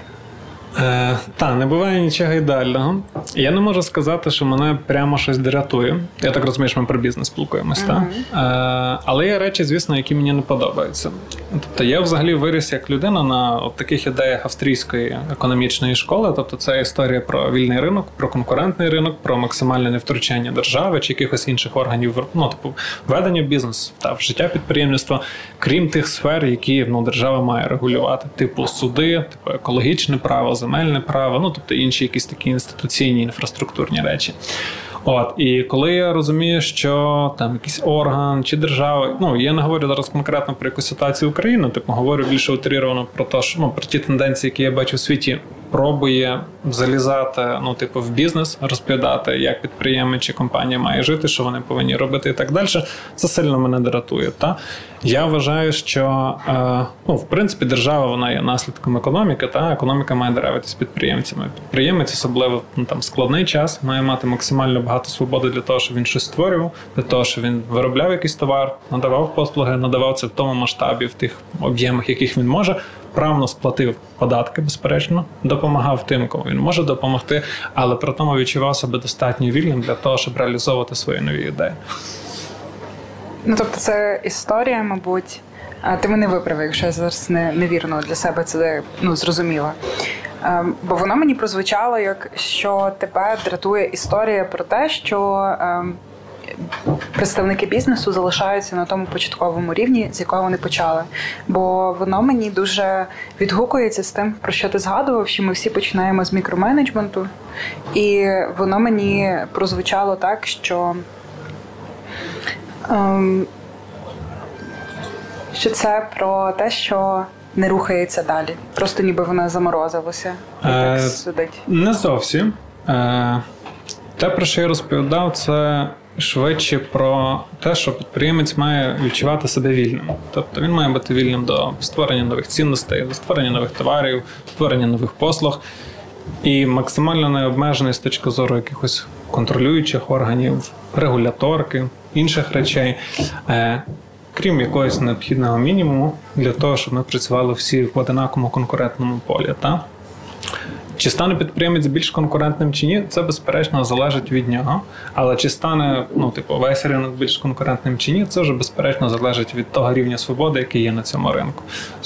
Е, Та, не буває нічого ідеального. Я не можу сказати, що мене прямо щось дратує. Я так розумію, що ми про бізнес спілкуємось, uh-huh. Е, але є речі, звісно, які мені не подобаються. Тобто я взагалі виріс як людина на от таких ідеях австрійської економічної школи. Тобто, це історія про вільний ринок, про конкурентний ринок, про максимальне невтручання держави чи якихось інших органів ну, типу, ведення бізнесу та в життя підприємництва, крім тих сфер, які ну, держава має регулювати, типу суди, типу екологічне право земельне право, ну тобто інші якісь такі інституційні інфраструктурні речі. От і коли я розумію, що там якийсь орган чи держава, ну я не говорю зараз конкретно про якусь ситуацію України, типу говорю більше утріровано про те, що ну про ті тенденції, які я бачу в світі пробує залізати, ну, типу, в бізнес, розповідати, як підприємець чи компанія має жити, що вони повинні робити, і так далі. Це сильно мене дратує. Та я вважаю, що е, ну, в принципі держава вона є наслідком економіки, та економіка має драйвитись підприємцями. Підприємець, особливо ну, там складний час, має мати максимально багато свободи для того, щоб він щось створював, для того, щоб він виробляв якийсь товар, надавав послуги, надавав це в тому масштабі, в тих об'ємах, яких він може правно сплатив податки, безперечно, допомагав тим, кому він може допомогти, але при тому відчував себе достатньо вільним для того, щоб реалізовувати свої нові ідеї. Ну тобто, це історія, мабуть. А ти мене виправив, якщо я зараз не, невірно для себе це ну, зрозуміла. Ем, бо воно мені прозвучало, як що тебе дратує історія про те, що ем, представники бізнесу залишаються на тому початковому рівні, з якого вони почали. Бо воно мені дуже відгукується з тим, про що ти згадував, що ми всі починаємо з мікроменеджменту, і воно мені прозвучало так, що. Ем, що це про те, що не рухається далі. Просто ніби воно заморозилося і е, так сидить. Не зовсім. Е, Те, про що я розповідав, це швидше про те, що підприємець має відчувати себе вільним. Тобто він має бути вільним до створення нових цінностей, до створення нових товарів, створення нових послуг. І максимально необмежений з точки зору якихось контролюючих органів, регуляторки, інших речей, е, крім якогось необхідного мінімуму для того, щоб ми працювали всі в одинаковому конкурентному полі. Та? Чи стане підприємець більш конкурентним чи ні, це безперечно залежить від нього. Але чи стане ну, типу, весь ринок більш конкурентним чи ні, це вже безперечно залежить від того рівня свободи, який є на цьому ринку.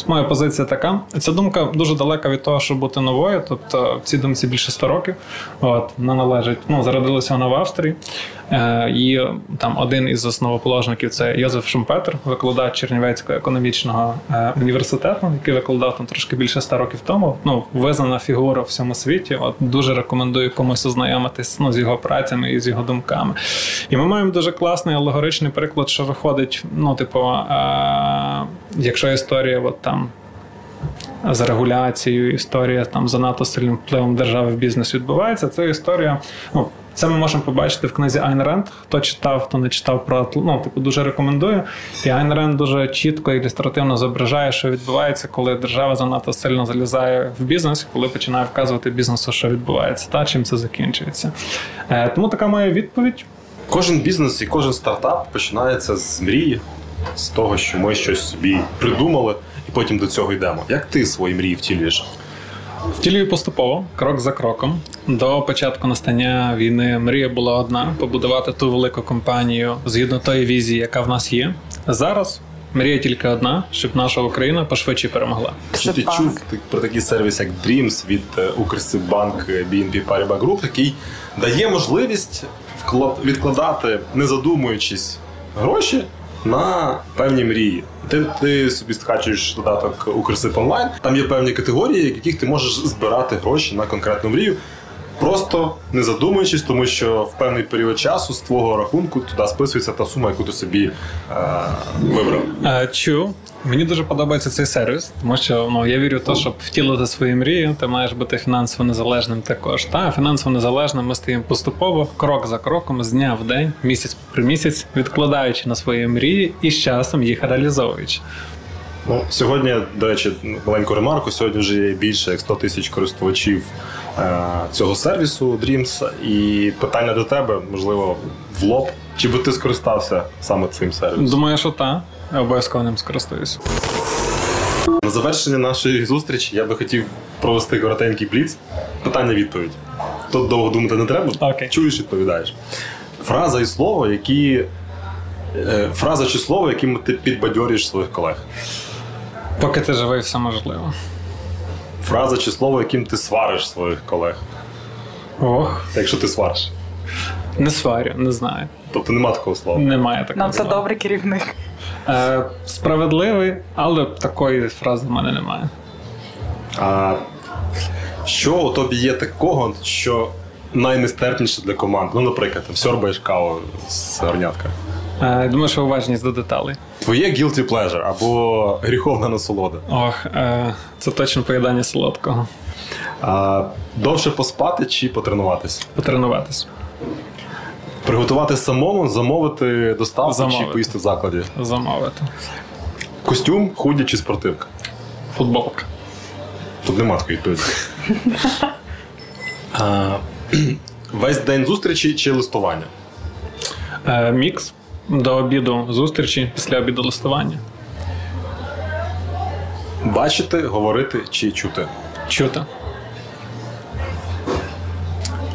Моя позиція така. Ця думка дуже далека від того, щоб бути новою. Тобто в цій думці більше 100 років. От вона належить, ну зародилася вона в Австрії. Е, і там один із основоположників це Йозеф Шумпетер, викладач Чернівецького економічного е, університету, який викладав там трошки більше 100 років тому. Ну, визнана фігура в всьому світі. От дуже рекомендую комусь ознайомитись ну, з його працями і з його думками. І ми маємо дуже класний алегоричний приклад, що виходить, ну, типу, е- якщо історія от там. З регуляцією, історія там занадто сильним впливом держави в бізнес відбувається. Це історія. Ну це ми можемо побачити в книзі Айн Ренд. Хто читав, хто не читав про ну, типу, дуже рекомендую. І Айн Ренд дуже чітко ілюстративно зображає, що відбувається, коли держава занадто сильно залізає в бізнес, коли починає вказувати бізнесу, що відбувається, та чим це закінчується. Е, Тому така моя відповідь. Кожен бізнес і кожен стартап починається з мрії, з того, що ми щось собі придумали, і потім до цього йдемо. Як ти свої мрії втілюєш? Втілюю поступово, крок за кроком. До початку настання війни мрія була одна побудувати ту велику компанію згідно тої візії, яка в нас є. Зараз мрія тільки одна, щоб наша Україна пошвидше перемогла. Чи ти чув про такий сервіс, як Dreams від е, Укрсибанк BNP Paribas Group, який дає можливість відкладати, не задумуючись, гроші на певні мрії. Ти, ти собі скачуєш додаток Укрсип онлайн. Там є певні категорії, в яких ти можеш збирати гроші на конкретну мрію. Просто не задумуючись, тому що в певний період часу з твого рахунку туди списується та сума, яку ти собі е, вибрав. Е, Чу. Мені дуже подобається цей сервіс, тому що ну, я вірю в те, щоб втілити свої мрії, ти маєш бути фінансово незалежним також. Та фінансово незалежним ми стаємо поступово, крок за кроком, з дня в день, місяць при місяць, відкладаючи на свої мрії і з часом їх реалізовуючи. Ну, сьогодні, до речі, маленьку ремарку. Сьогодні вже є більше як 100 тисяч користувачів е, цього сервісу Dreams. І питання до тебе, можливо, в лоб. Чи би ти скористався саме цим сервісом? Думаю, що та я обов'язково ним скористуюся. На завершення нашої зустрічі я би хотів провести коротенький бліц. Питання-відповідь. Тут довго думати не треба. Окей. Чуєш, відповідаєш. Фраза і слово, які. е, Фраза чи слово, яким ти підбадьорюєш своїх колег. Поки ти живий, все можливо. Фраза чи слово, яким ти свариш своїх колег. Ох, Якщо ти свариш. не сварю, не знаю. Тобто нема такого слова. Немає такого. Нам це слова. добрий керівник. Е, справедливий, але такої фрази в мене немає. А що у тобі є такого, що найнестерпніше для команд? Ну, наприклад, там сьорбаєш каву з горнятка. Е, думаю, що уважність до деталей. Твоє guilty pleasure або гріховна насолода. Ох, е, це точно поїдання солодкого. А, довше поспати чи потренуватися? Потренуватись. Приготувати самому, замовити доставку Замовити. чи поїсти в закладі. Замовити. Костюм, худі чи спортивка. Футболка. Тут нема такої відповіді. Весь день зустрічі чи листування? Е, мікс до обіду зустрічі, після обіду листування. Бачити, говорити чи чути? Чути.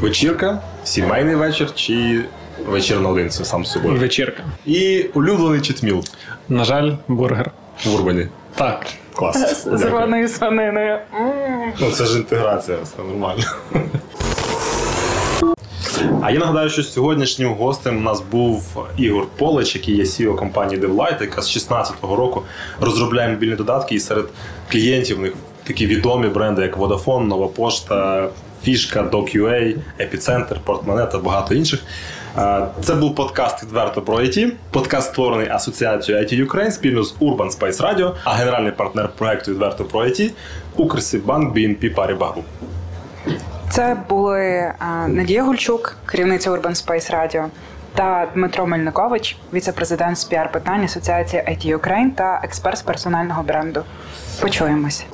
Вечірка, сімейний вечір чи вечір наодинці сам з собою. Вечірка. І улюблений читміл На жаль, бургер. в Урбані. Так. Клас. З зеленою свининою. Ну, це ж інтеграція, все нормально. А я нагадаю, що сьогоднішнім гостем у нас був Ігор Полич, який є CEO компанії DevLight, яка з 2016 року розробляє мобільні додатки, і серед клієнтів в них такі відомі бренди, як Vodafone, Нова Пошта, Фішка, DocUA, Епіцентр, Портмоне та багато інших. Це був подкаст відверто про IT. Подкаст створений асоціацією IT Ukraine спільно з Urban Space Radio, а генеральний партнер проекту відверто про IT Укрсиббанк BNP Paribas Group. Це були е, Надія Гульчук, керівниця Urban Space Radio, та Дмитро Мельникович, віце-президент з піар питань Асоціації IT Ukraine та експерт з персонального бренду. Почуємось.